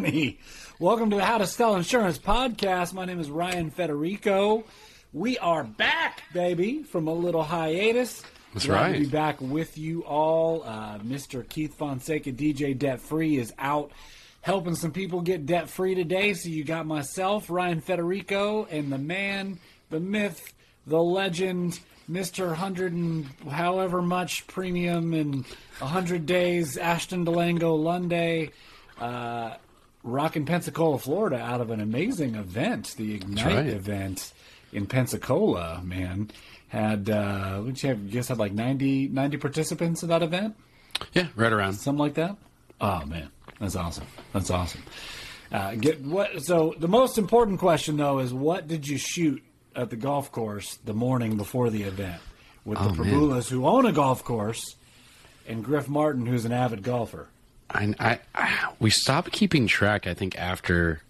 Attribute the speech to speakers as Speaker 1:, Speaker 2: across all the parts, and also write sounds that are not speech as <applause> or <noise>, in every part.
Speaker 1: Money. Welcome to the How to Sell Insurance podcast. My name is Ryan Federico. We are back, baby, from a little hiatus.
Speaker 2: That's
Speaker 1: Glad
Speaker 2: right.
Speaker 1: To be back with you all. Uh, Mr. Keith Fonseca, DJ Debt Free, is out helping some people get debt free today. So you got myself, Ryan Federico, and the man, the myth, the legend, Mr. Hundred and however much premium and hundred days, Ashton DeLangoLunday. Uh, rocking Pensacola, Florida, out of an amazing event, the Ignite
Speaker 2: right.
Speaker 1: event in Pensacola. Man, had uh, you have? You guess had like 90, 90 participants in that event,
Speaker 2: Yeah, right around.
Speaker 1: something like that. Oh man, that's awesome. That's awesome. Uh, get what? So the most important question though is what did you shoot at the golf course the morning before the event with the
Speaker 2: Oh, man.
Speaker 1: Prabulas who own a golf course and Griff Martin who's an avid golfer.
Speaker 2: I, I, I- we stopped keeping track. I think after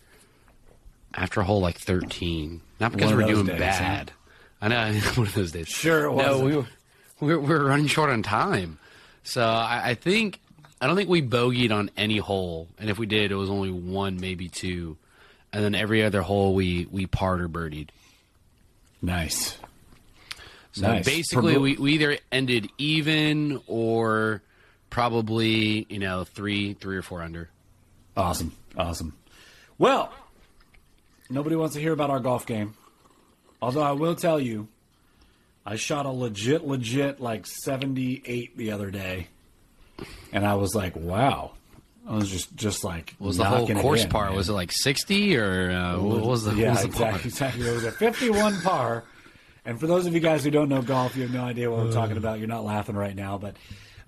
Speaker 2: after hole like thirteen, not because we're doing
Speaker 1: days, huh?
Speaker 2: bad. <laughs> I know one of those days.
Speaker 1: Sure it
Speaker 2: No,
Speaker 1: wasn't.
Speaker 2: we were, we were running short on time, so I, I think I don't think we bogeyed on any hole, and if we did, it was only one, maybe two, and then every other hole we we parred or birdied.
Speaker 1: Nice.
Speaker 2: So
Speaker 1: Nice.
Speaker 2: basically, we, we either ended even or probably you know three three or four under.
Speaker 1: Awesome. Awesome. Well, nobody wants to hear about our golf game. Although I will tell you, I shot a legit, legit like 78 the other day. And I was like, wow. I was just, just like,
Speaker 2: was the whole course
Speaker 1: in,
Speaker 2: par?
Speaker 1: man.
Speaker 2: Was it like sixty or uh, what was the, what
Speaker 1: yeah,
Speaker 2: was the
Speaker 1: exactly,
Speaker 2: par?
Speaker 1: exactly. It was a 51 par. And for those of you guys who don't know golf, you have no idea what we're talking about. You're not laughing right now, but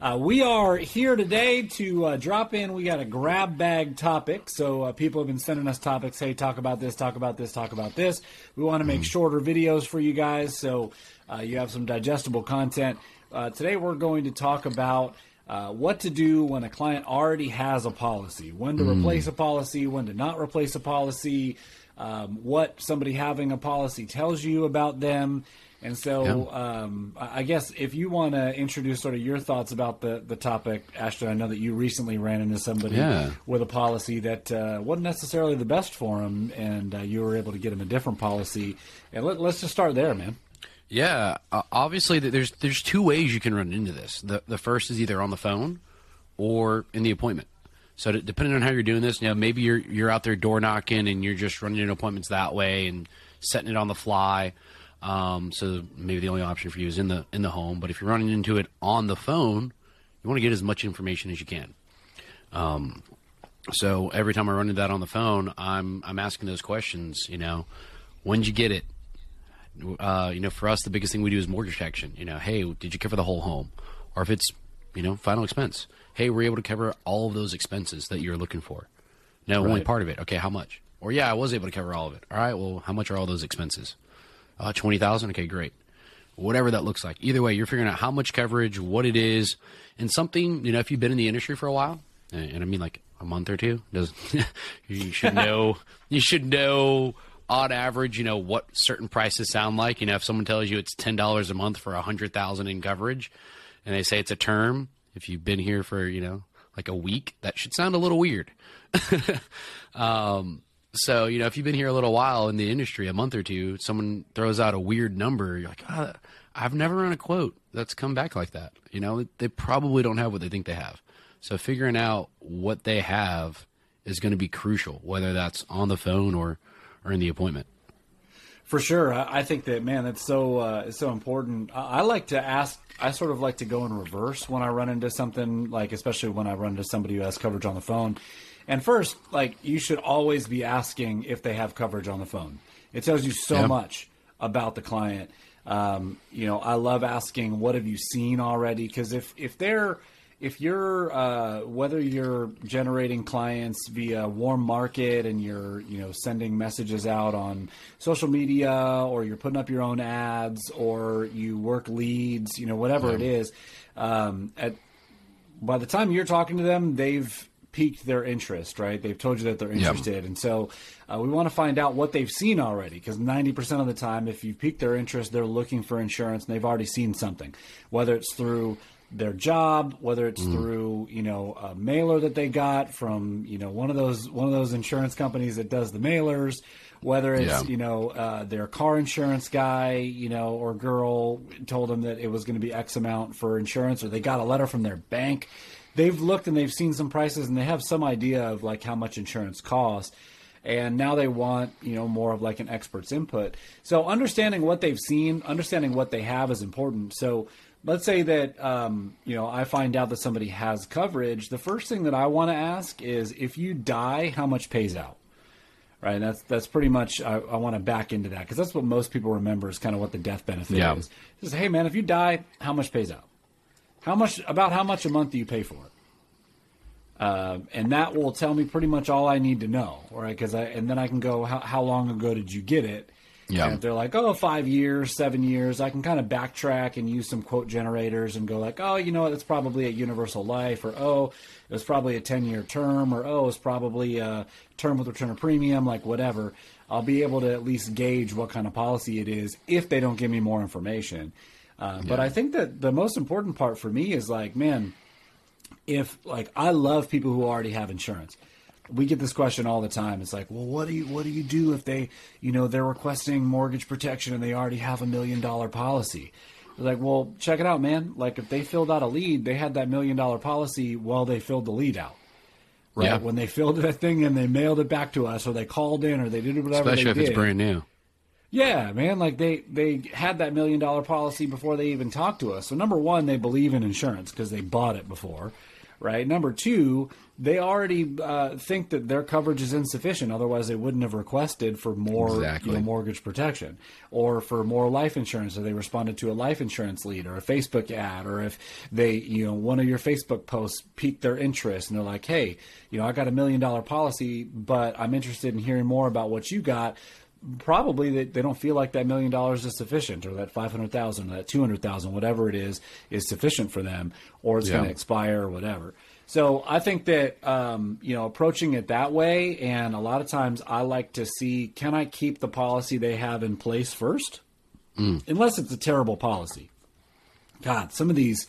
Speaker 1: uh, we are here today to uh, drop in. We got a grab bag topic. So uh, people have been sending us topics. Hey, talk about this, talk about this, talk about this. We want to make shorter videos for you guys, so uh, you have some digestible content. Uh, today we're going to talk about. Uh, what to do when a client already has a policy, when to replace a policy, when to not replace a policy, um, what somebody having a policy tells you about them. And so, um, I guess if you want to introduce sort of your thoughts about the, the topic, Ashton, I know that you recently ran into somebody
Speaker 2: Yeah.
Speaker 1: with a policy that uh, wasn't necessarily the best for them, and uh, you were able to get them a different policy. And let, let's just start there, man.
Speaker 2: Yeah, uh, obviously there's there's two ways you can run into this. The the first is either on the phone or in the appointment. So d- depending on how you're doing this, you know, maybe you're you're out there door knocking and you're just running into appointments that way and setting it on the fly. Um, so maybe the only option for you is in the in the home. But if you're running into it on the phone, you want to get as much information as you can. Um, so every time I run into that on the phone, I'm I'm asking those questions. You know, when'd you get it? uh, you know, for us, the biggest thing we do is mortgage protection. You know, hey, did you cover the whole home? Or if it's, you know, final expense, hey, we're able to cover all of those expenses that you're looking for. No, only part of it. Okay, how much? Or yeah, I was able to cover all of it. All right, well, how much are all those expenses? Uh, twenty thousand. Okay, great. Whatever that looks like. Either way, you're figuring out how much coverage, what it is, and something. You know, if you've been in the industry for a while, and, I mean like a month or two, does <laughs> you should know. you should know on average, you know what certain prices sound like. You know, if someone tells you it's ten dollars a month for a hundred thousand in coverage, and they say it's a term, if you've been here for you know like a week, that should sound a little weird. <laughs> um, so you know, if you've been here a little while in the industry, a month or two, someone throws out a weird number, you're like, ah, I've never run a quote that's come back like that. You know, they probably don't have what they think they have. So figuring out what they have is going to be crucial, whether that's on the phone or or in the appointment.
Speaker 1: For sure, I, I think that man, that's so uh, it's so important. I, I like to ask. I sort of like to go in reverse when I run into something like, especially when I run into somebody who has coverage on the phone. And first, like you should always be asking if they have coverage on the phone. It tells you so
Speaker 2: Yeah.
Speaker 1: much about the client. Um, you know, I love asking, "What have you seen already?" Because if if they're if you're uh, whether you're generating clients via warm market and you're you know sending messages out on social media or you're putting up your own ads or you work leads you know whatever it is um, at by the time you're talking to them, they've piqued their interest, right? They've told you that they're interested, and so uh, we want to find out what they've seen already. Because ninety percent of the time, if you piqued their interest, they're looking for insurance, and they've already seen something, whether it's through their job, whether it's mm. through you know a mailer that they got from you know one of those one of those insurance companies that does the mailers, whether it's yeah. you know uh, their car insurance guy you know or girl told them that it was going to be X amount for insurance, or they got a letter from their bank. They've looked and they've seen some prices and they have some idea of like how much insurance costs and now they want you know more of like an expert's input so understanding what they've seen understanding what they have is important so let's say that um, you know I find out that somebody has coverage. The first thing that I want to ask is if you die, how much pays out? Right. That's that's pretty much I, I want to back into that because that's what most people remember is kind of what the death benefit yeah. is. Just hey man, if you die, how much pays out? How much about how much a month do you pay for it? Uh, and that will tell me pretty much all I need to know, right? Because I and then I can go how, how long ago did you get it? Yeah. And if they're like, oh, five years, seven years, I can kind of backtrack and use some quote generators and go like, oh, you know what, it's probably a universal life, or oh, it was probably a 10 year term, or oh, it's probably a term with return of premium, like whatever. I'll be able to at least gauge what kind of policy it is if they don't give me more information. Uh, yeah. But I think that the most important part for me is like, man, if like I love people who already have insurance we get this question all the time. It's like, well, what do you what do you do if they, you know, they're requesting mortgage protection and they already have a million dollar policy? like, well, check it out, man. Like if they filled out a lead, they had that million dollar policy while they filled the lead out. Right? Yeah. When they filled that thing and they mailed it back to us or they called in or they did whatever
Speaker 2: Especially if
Speaker 1: did.
Speaker 2: it's brand new.
Speaker 1: Yeah, man, like they they had that million dollar policy before they even talked to us. So number 1, they believe in insurance because they bought it before right? Number two, they already uh, think that their coverage is insufficient. Otherwise, they wouldn't have requested for more exactly. you know, mortgage protection or for more life insurance. Or they responded to a life insurance lead or a Facebook ad, or if they, you know, one of your Facebook posts piqued their interest and they're like, hey, you know, I got a million dollar policy, but I'm interested in hearing more about what you got probably they, they don't feel like that million dollars is sufficient or that 500,000 or that 200,000 whatever it is is sufficient for them or it's yeah. going to expire or whatever. So I think that um, you know approaching it that way and a lot of times I like to see can I keep the policy they have in place first? Mm. Unless it's a terrible policy. God, some of these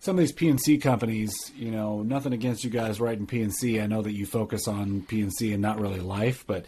Speaker 1: some of these PNC companies, you know, nothing against you guys writing PNC. I know that you focus on PNC and not really life, but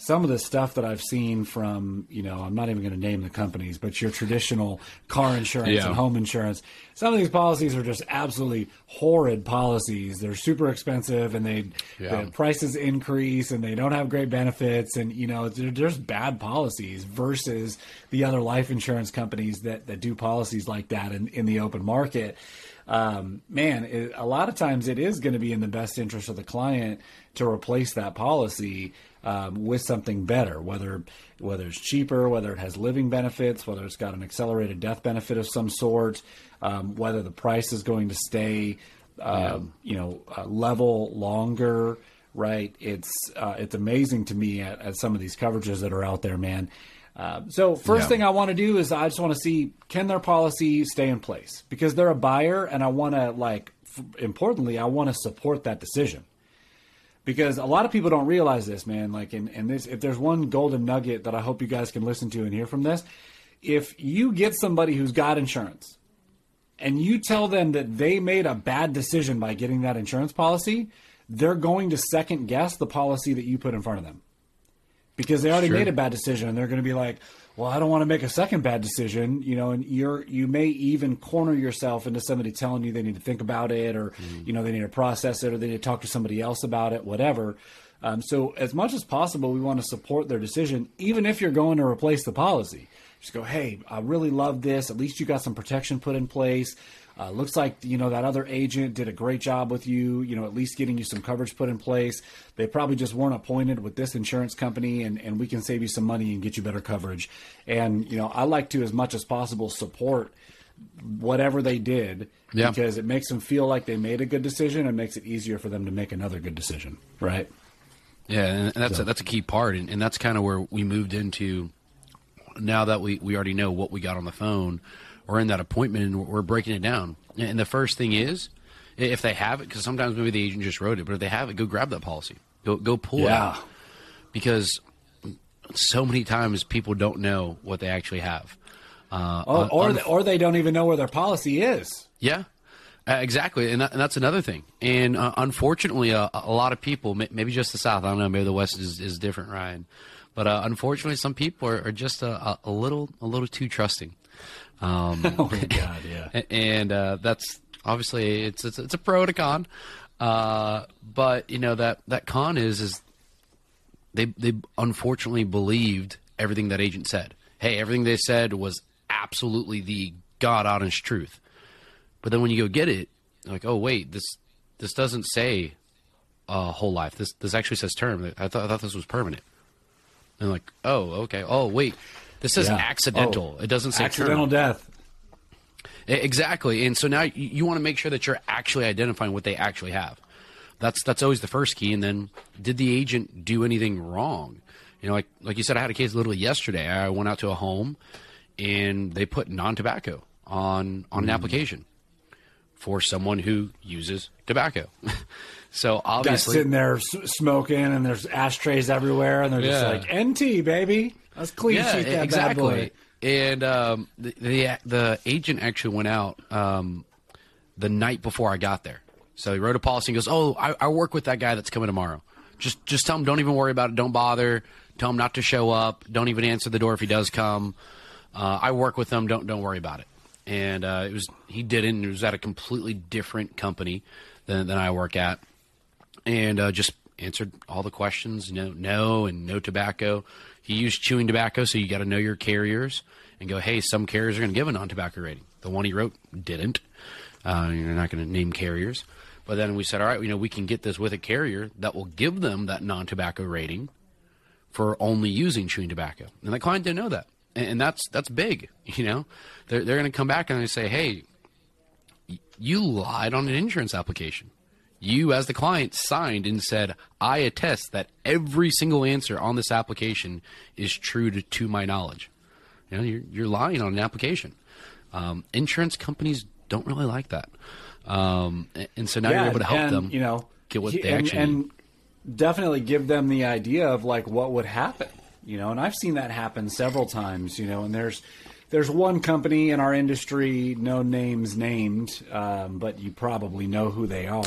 Speaker 1: some of the stuff that I've seen from, you know, I'm not even going to name the companies, but your traditional car insurance yeah. and home insurance, some of these policies are just absolutely horrid policies. They're super expensive and they yeah. the prices increase and they don't have great benefits and you know, there's bad policies versus the other life insurance companies that that do policies like that in in the open market. Um, man, it, a lot of times it is going to be in the best interest of the client to replace that policy um, with something better, whether whether it's cheaper, whether it has living benefits, whether it's got an accelerated death benefit of some sort, um, whether the price is going to stay, um, yeah. you know, uh, level longer. Right? It's uh, it's amazing to me at, at, some of these coverages that are out there, man. Uh, so first yeah. thing I want to do is I just want to see can their policy stay in place because they're a buyer and I want to like f- importantly I want to support that decision because a lot of people don't realize this, man. Like, and, and this, if there's one golden nugget that I hope you guys can listen to and hear from this, if you get somebody who's got insurance and you tell them that they made a bad decision by getting that insurance policy, they're going to second guess the policy that you put in front of them because they already sure. made a bad decision and they're going to be like, well, I don't want to make a second bad decision, you know, and you're you may even corner yourself into somebody telling you they need to think about it or mm. you know they need to process it or they need to talk to somebody else about it, whatever. Um, so as much as possible, we want to support their decision, even if you're going to replace the policy. Just go, hey, I really love this. At least you got some protection put in place. Uh, looks like you know that other agent did a great job with you. You know, at least getting you some coverage put in place. They probably just weren't appointed with this insurance company, and and we can save you some money and get you better coverage. And you know, I like to as much as possible support whatever they did yeah. because it makes them feel like they made a good decision and makes it easier for them to make another good decision. Right.
Speaker 2: Yeah, and that's so. a, that's a key part, and, and that's kind of where we moved into. Now that we, we already know what we got on the phone, or in that appointment and we're breaking it down. And the first thing is, if they have it, because sometimes maybe the agent just wrote it, but if they have it, go grab that policy. Go go pull it
Speaker 1: Yeah.
Speaker 2: out because so many times people don't know what they actually have. Uh,
Speaker 1: Or, or, they, or they don't even know where their policy is.
Speaker 2: yeah, uh, exactly, and, that, and that's another thing. And uh, unfortunately, uh, a lot of people, maybe just the South, I don't know, maybe the West is, is different, Ryan. But uh, unfortunately, some people are, are just a, a little a little too trusting. Um, <laughs>
Speaker 1: Oh my God, yeah. <laughs>
Speaker 2: and uh, that's obviously it's, it's it's a pro to con. Uh, but you know that that con is is they they unfortunately believed everything that agent said. Hey, everything they said was absolutely the god honest truth. But then when you go get it, like, oh wait, this this doesn't say uh, whole life. This this actually says term. I thought I thought this was permanent. And like, oh okay. Oh wait, this says
Speaker 1: Yeah.
Speaker 2: accidental.
Speaker 1: Oh,
Speaker 2: it doesn't say
Speaker 1: Accidental
Speaker 2: term.
Speaker 1: death.
Speaker 2: Exactly, and so now you, you want to make sure that you're actually identifying what they actually have. That's that's always the first key. And then, did the agent do anything wrong? You know, like like you said, I had a case literally yesterday. I went out to a home, and they put non-tobacco on on
Speaker 1: Mm.
Speaker 2: an application for someone who uses tobacco. <laughs> so
Speaker 1: Guys
Speaker 2: obviously,
Speaker 1: sitting there smoking, and there's ashtrays everywhere, and they're just
Speaker 2: Yeah.
Speaker 1: like, "NT, baby, let's clean
Speaker 2: yeah,
Speaker 1: sheet that
Speaker 2: exactly.
Speaker 1: boy."
Speaker 2: And um, the, the the agent actually went out um, the night before I got there. So he wrote a policy and goes, "Oh, I, I work with that guy that's coming tomorrow. Just just tell him don't even worry about it. Don't bother. Tell him not to show up. Don't even answer the door if he does come. Uh, I work with him. Don't don't worry about it." And uh, it was he didn't. It was at a completely different company than, than I work at and uh, just answered all the questions. No, no, and no tobacco. He used chewing tobacco, so you got to know your carriers and go. Hey, some carriers are going to give a non-tobacco rating. The one he wrote didn't. Uh, you're not going to name carriers, but then we said, all right, you know, we can get this with a carrier that will give them that non-tobacco rating for only using chewing tobacco. And the client didn't know that, and, and that's that's big. You know, they're they're going to come back and they say, hey, you lied on an insurance application. You, as the client, signed and said, I attest that every single answer on this application is true to, to my knowledge. You know, you're, you're lying on an application. Um, insurance companies don't really like that. Um, and, so now you're able to help
Speaker 1: and,
Speaker 2: them
Speaker 1: you know,
Speaker 2: get what
Speaker 1: he-
Speaker 2: they
Speaker 1: and,
Speaker 2: actually need.
Speaker 1: and definitely give them the idea of like what would happen. You know, and I've seen that happen several times. You know, and there's there's one company in our industry, no names named, um, but you probably know who they are.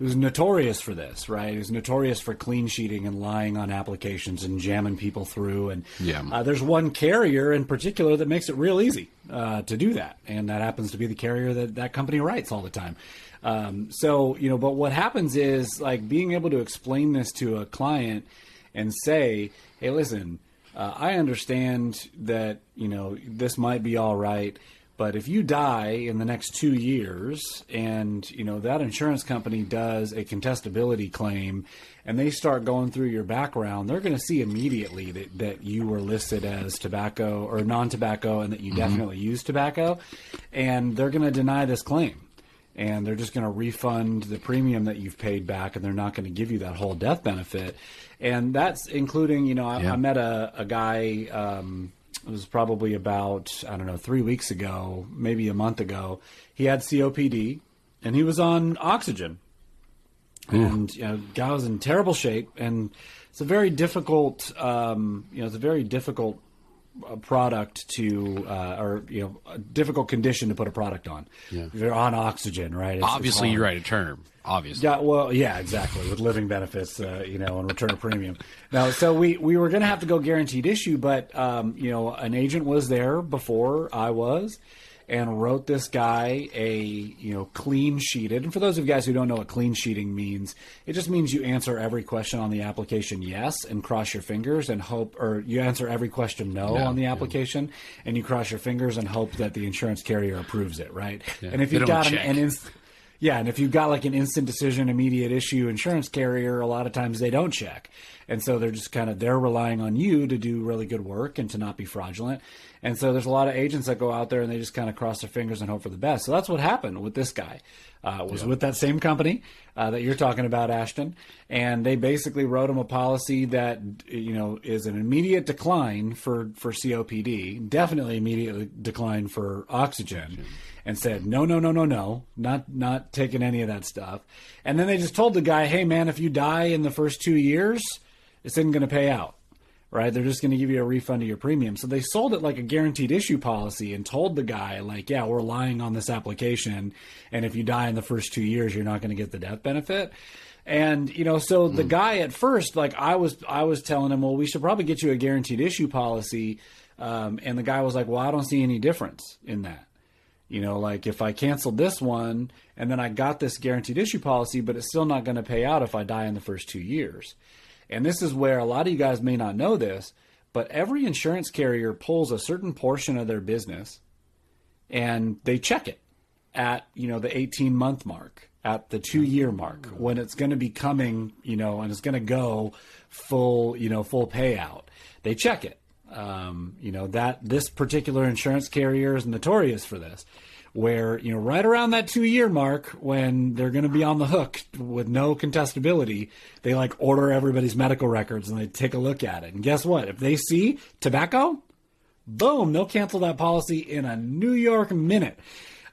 Speaker 1: Who's notorious for this, right? Who's notorious for clean sheeting and lying on applications and jamming people through. And
Speaker 2: Yeah.
Speaker 1: uh, there's one carrier in particular that makes it real easy uh, to do that, and that happens to be the carrier that that company writes all the time. Um, so you know, but what happens is like being able to explain this to a client and say, "Hey, listen, uh, I understand that you know this might be all right." But if you die in the next two years, and you know that insurance company does a contestability claim, and they start going through your background, they're going to see immediately that, that you were listed as tobacco or non-tobacco, and that you definitely use tobacco, and they're going to deny this claim and they're just going to refund the premium that you've paid back, and they're not going to give you that whole death benefit. And that's including, you know, I,
Speaker 2: Yeah.
Speaker 1: I met a, a guy. Um, it was probably about I don't know three weeks ago, maybe a month ago. He had COPD, and he was on oxygen and you know, guy was in terrible shape, and it's a very difficult, um, you know, it's a very difficult uh, product to, uh, or you know, a difficult condition to put a product on.
Speaker 2: Yeah.
Speaker 1: You're on oxygen, right? It's- it's
Speaker 2: Obviously, you
Speaker 1: hard.
Speaker 2: write a term. Obviously.
Speaker 1: Yeah, well, yeah, exactly. With living benefits, uh, you know, and return of premium. Now, so we we were going to have to go guaranteed issue, but um, you know, an agent was there before I was, and wrote this guy a you know clean sheeted. And for those of you guys who don't know what clean sheeting means, it just means you answer every question on the application yes and cross your fingers and hope, or you answer every question no,
Speaker 2: No,
Speaker 1: on the
Speaker 2: yeah.
Speaker 1: application and you cross your fingers and hope that the insurance carrier approves it, right?
Speaker 2: Yeah.
Speaker 1: And if you've got an,
Speaker 2: check.
Speaker 1: an inst- yeah, and if you've got like an instant decision, immediate issue insurance carrier, a lot of times they don't check. And so they're just kind of they're relying on you to do really good work and to not be fraudulent. And so there's a lot of agents that go out there and they just kind of cross their fingers and hope for the best. So that's what happened with this guy. Uh, was yeah. with that same company uh, that you're talking about, Ashton, and they basically wrote him a policy that you know is an immediate decline for for COPD, definitely immediate decline for oxygen, and said no, no, no, no, no, not not taking any of that stuff. And then they just told the guy, hey man, if you die in the first two years, this isn't going to pay out right? They're just going to give you a refund of your premium. So they sold it like a guaranteed issue policy and told the guy, like, yeah, we're lying on this application. And if you die in the first two years, you're not going to get the death benefit. And, you know, so mm. the hmm. guy at first, like I was, I was telling him, well, we should probably get you a guaranteed issue policy. Um, and the guy was like, well, I don't see any difference in that. You know, like if I canceled this one and then I got this guaranteed issue policy, but it's still not going to pay out if I die in the first two years. And this is where a lot of you guys may not know this, but every insurance carrier pulls a certain portion of their business and they check it at, you know, the 18 month mark, at the 2 year mark when it's going to be coming, you know, and it's going to go full, you know, full payout. They check it. Um, you know, that this particular insurance carrier is notorious for this where you know right around that two year mark when they're going to be on the hook with no contestability they like order everybody's medical records and they take a look at it. And guess what? If they see tobacco boom they'll cancel that policy in a new york minute.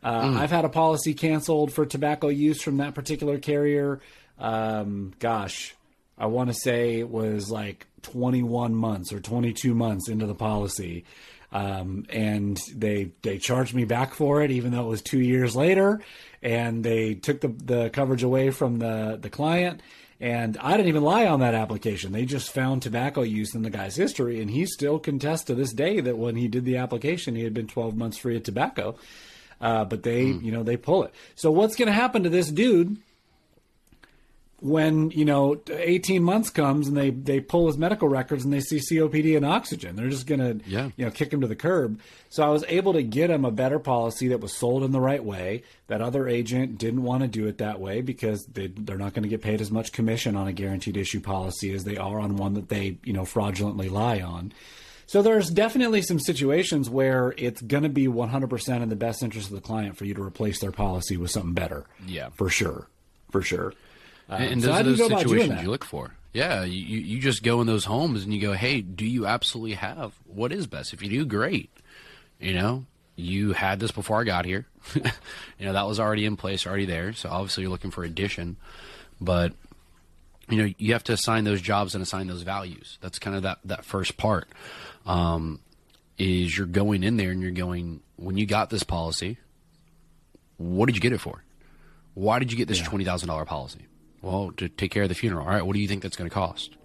Speaker 1: Uh, mm. i've had a policy canceled for tobacco use from that particular carrier. Um, gosh i want to say it was like 21 months or 22 months into the policy um, and they they charged me back for it, even though it was two years later, and they took the the coverage away from the the client. And I didn't even lie on that application. They just found tobacco use in the guy's history, and he still contests to this day that when he did the application, he had been 12 months free of tobacco. Uh, but they, mm. you know, they pull it. So what's going to happen to this dude when you know 18 months comes and they they pull his medical records and they see COPD and oxygen. They're just gonna yeah. you know kick him to the curb. So I was able to get him a better policy that was sold in the right way that other agent didn't want to do it that way because they they're not going to get paid as much commission on a guaranteed issue policy as they are on one that they you know fraudulently lie on. So there's definitely some situations where it's going to be 100% in the best interest of the client for you to replace their policy with something better.
Speaker 2: Yeah.
Speaker 1: For sure. For sure
Speaker 2: um, and those so are those situations you look for. Yeah, you, you just go in those homes and you go, hey, do you absolutely have what is best? If you do, great. You know, you had this before I got here. <laughs> you know, that was already in place, already there. So obviously you're looking for addition. But, you know, you have to assign those jobs and assign those values. That's kind of that, that first part. Um, is you're going in there and you're going, when you got this policy, what did you get it for? Why did you get this yeah. $20,000 policy? Well, to take care of the funeral. All right, what do you think that's going to cost?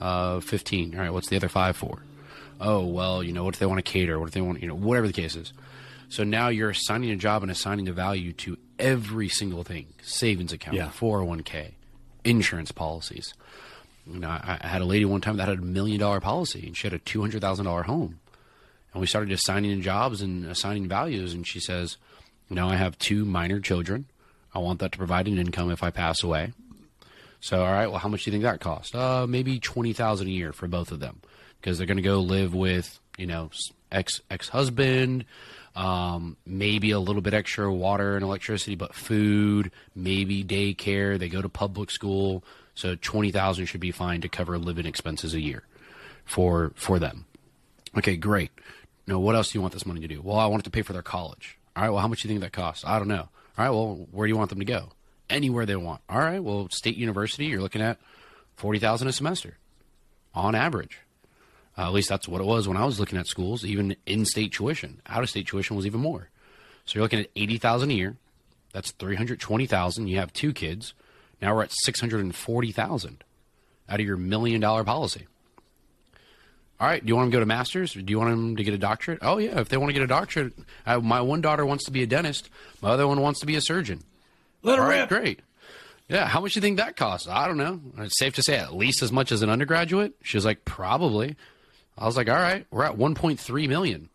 Speaker 2: Uh, 15. All right, what's the other five for? Oh, well, you know, what if they want to cater? What if they want, you know, whatever the case is. So now you're assigning a job and assigning a value to every single thing savings account, yeah. 401k, insurance policies. You know, I, I, had a lady one time that had a million dollar policy and she had a $200,000 home. And we started assigning jobs and assigning values. And she says, Now I have two minor children. I want that to provide an income if I pass away. So, all right, well, how much do you think that cost? Uh, maybe twenty thousand a year for both of them, because they're going to go live with you know ex ex husband, um, maybe a little bit extra water and electricity, but food, maybe daycare. They go to public school, so twenty thousand should be fine to cover living expenses a year for for them. Okay, great. Now, what else do you want this money to do? Well, I want it to pay for their college. All right, well, how much do you think that costs? I don't know. All right, well, where do you want them to go? Anywhere they want. All right, well, state university, you're looking at forty thousand a semester, on average. Uh, at least that's what it was when I was looking at schools. Even in-state tuition, out-of-state tuition was even more. So you're looking at eighty thousand a year. That's three hundred twenty thousand. You have two kids. Now we're at six hundred and forty thousand out of your million-dollar policy. All right. Do you want them to go to masters? Do you want them to get a doctorate? Oh yeah. If they want to get a doctorate, I, my one daughter wants to be a dentist. My other one wants to be a surgeon.
Speaker 1: Let her rip.
Speaker 2: Great. Yeah. How much do you think that costs? I don't know. It's safe to say at least as much as an undergraduate. She was like, probably. I was like, all right, we're at 1.3 million.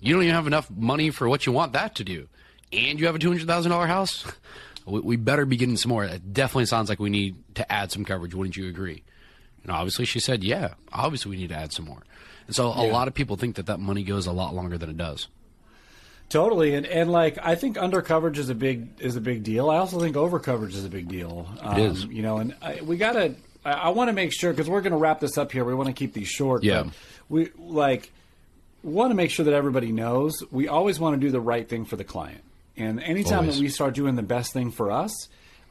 Speaker 2: You don't even have enough money for what you want that to do. And you have a $200,000 house? we better be getting some more. It definitely sounds like we need to add some coverage. Wouldn't you agree? And obviously she said, yeah, obviously we need to add some more. And so a lot of people think that that money goes a lot longer than it does.
Speaker 1: Totally, and and like I think under coverage is a big is a big deal. I also think over coverage is a big deal. Um,
Speaker 2: is.
Speaker 1: you know, and I, we gotta. I, I want to make sure because we're going to wrap this up here. We want to keep these short.
Speaker 2: Yeah.
Speaker 1: we like want to make sure that everybody knows we always want to do the right thing for the client. And anytime
Speaker 2: Always.
Speaker 1: that we start doing the best thing for us,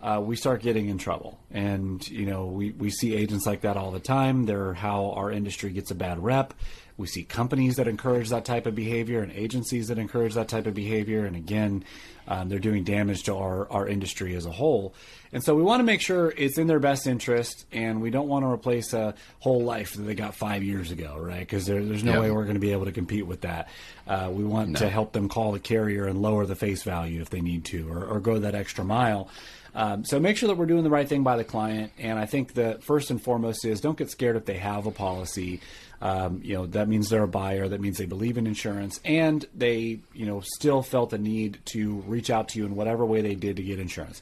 Speaker 1: uh, we start getting in trouble. And you know, we we see agents like that all the time. They're how our industry gets a bad rep. We see companies that encourage that type of behavior and agencies that encourage that type of behavior. And again, um, they're doing damage to our, our industry as a whole. And so we want to make sure it's in their best interest, and we don't want to replace a whole life that they got five years ago, right? Because there, there's no
Speaker 2: Yeah.
Speaker 1: way we're going to be able to compete with that. Uh, we want to help them call the carrier and lower the face value if they need to, or, or go that extra mile. Um, so make sure that we're doing the right thing by the client. And I think the first and foremost is don't get scared if they have a policy. Um, you know that means they're a buyer. That means they believe in insurance, and they you know still felt the need to reach out to you in whatever way they did to get insurance.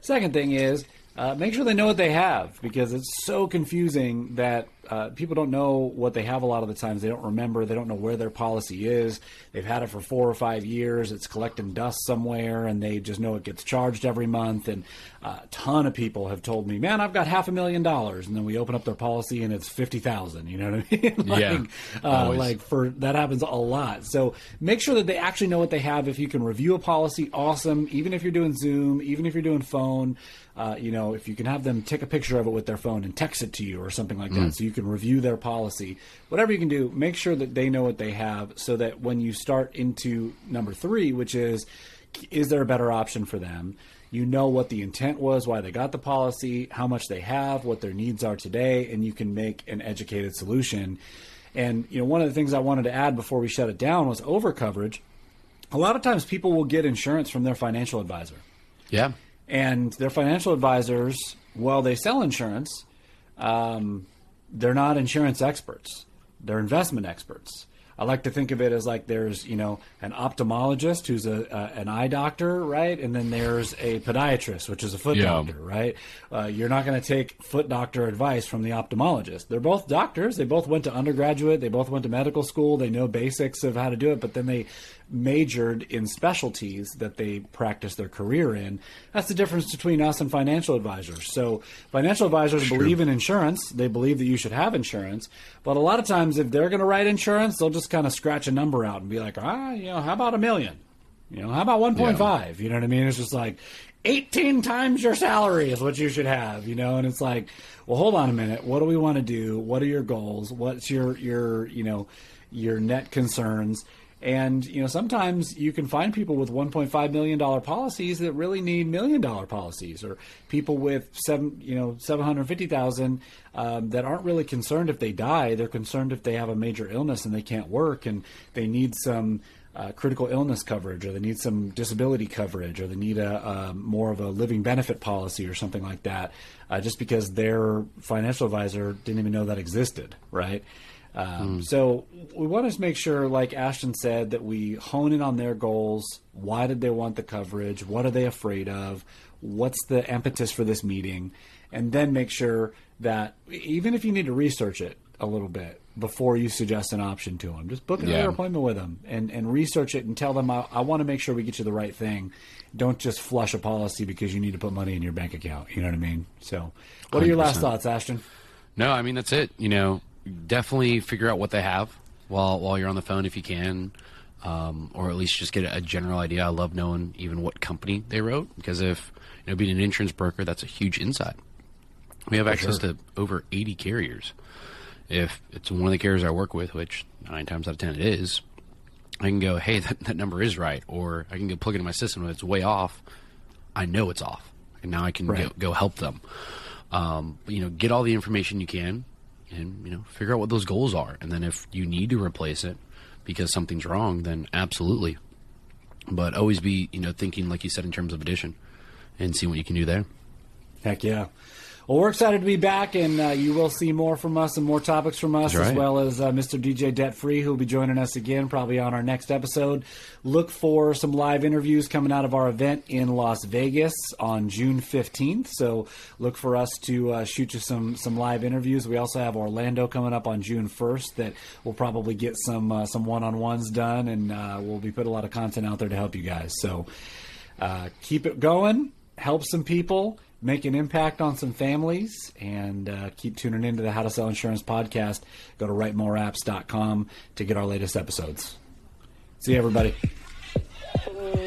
Speaker 1: Second thing is uh, make sure they know what they have because it's so confusing that uh, people don't know what they have a lot of the times. They don't remember. They don't know where their policy is. They've had it for four or five years. It's collecting dust somewhere, and they just know it gets charged every month. And uh, a ton of people have told me, "Man, I've got half a million dollars," and then we open up their policy and it's fifty thousand. You know what I mean? <laughs> like,
Speaker 2: Yeah,
Speaker 1: uh, like for that happens a lot. So make sure that they actually know what they have. If you can review a policy, awesome. Even if you're doing Zoom, even if you're doing phone, uh, you know, if you can have them take a picture of it with their phone and text it to you or something like that, so you can review their policy. Whatever you can do, make sure that they know what they have, so that when you start into number three, which is, is there a better option for them? You know what the intent was, why they got the policy, how much they have, what their needs are today, and you can make an educated solution. And you know, one of the things I wanted to add before we shut it down was over coverage. A lot of times, people will get insurance from their financial advisor,
Speaker 2: Yeah.
Speaker 1: and their financial advisors, while they sell insurance, um, they're not insurance experts. They're investment experts. I like to think of it as like there's you know an ophthalmologist who's a, a an eye doctor, right? And then there's a podiatrist, which is a foot
Speaker 2: Yeah.
Speaker 1: doctor, right? Uh, you're not going to take foot doctor advice from the ophthalmologist. They're both doctors. They both went to undergraduate. They both went to medical school. They know basics of how to do it, but then they majored in specialties that they practice their career in. That's the difference between us and financial advisors. So financial advisors believe in insurance. They believe that you should have insurance. But a lot of times, if they're going to write insurance, they'll just kind of scratch a number out and be like, ah, you know, how about a million? You know, how about 1.5? You know what I mean? It's just like 18 times your salary is what you should have, you know? And it's like, well, hold on a minute. What do we want to do? What are your goals? What's your, your, you know, your net concerns? And, you know, sometimes you can find people with $1.5 million policies that really need million dollar policies or people with seven, you know, 750,000 um, that aren't really concerned if they die. They're concerned if they have a major illness and they can't work and they need some, uh, critical illness coverage, or they need some disability coverage, or they need a, more of a living benefit policy or something like that, uh, just because their financial advisor didn't even know that existed, right? Um, So we want to make sure, like Ashton said, that we hone in on their goals. Why did they want the coverage? What are they afraid of? What's the impetus for this meeting? And then make sure that even if you need to research it a little bit before you suggest an option to them, just book another
Speaker 2: Yeah.
Speaker 1: appointment with them and, and research it and tell them, I, I want to make sure we get you the right thing. Don't just flush a policy because you need to put money in your bank account. You know what I mean? So, what are your last
Speaker 2: 100%.
Speaker 1: thoughts, Ashton?
Speaker 2: No, I mean that's it. You know, definitely figure out what they have while while you're on the phone if you can, um, or at least just get a general idea. I love knowing even what company they wrote because if you know being an insurance broker, that's a huge insight. We have access
Speaker 1: sure.
Speaker 2: to over 80 carriers. If it's one of the carriers I work with, which nine times out of ten it is, I can go, hey, <laughs> that, that number is right, or I can go plug it in my system. If it's way off, I know it's off, and now I can
Speaker 1: Right.
Speaker 2: go, go help them. Um, you know, get all the information you can, and you know, figure out what those goals are, and then if you need to replace it because something's wrong, then absolutely. But always be, you know, thinking like you said in terms of addition, and see what you can do there.
Speaker 1: Heck yeah. Well, we're excited to be back, and uh, you will see more from us and more topics from us,
Speaker 2: That's
Speaker 1: as well as uh, Mr. DJ Debt Free, who will be joining us again probably on our next episode. Look for some live interviews coming out of our event in Las Vegas on June 15th. So look for us to uh, shoot you some some live interviews. We also have Orlando coming up on June 1st that we'll probably get some uh, some one on ones done, and uh, we'll be putting a lot of content out there to help you guys. So uh, keep it going, help some people, make an impact on some families, and uh, keep tuning into the How to Sell Insurance podcast. Go to writemoreapps.com to get our latest episodes. See you, everybody. <laughs>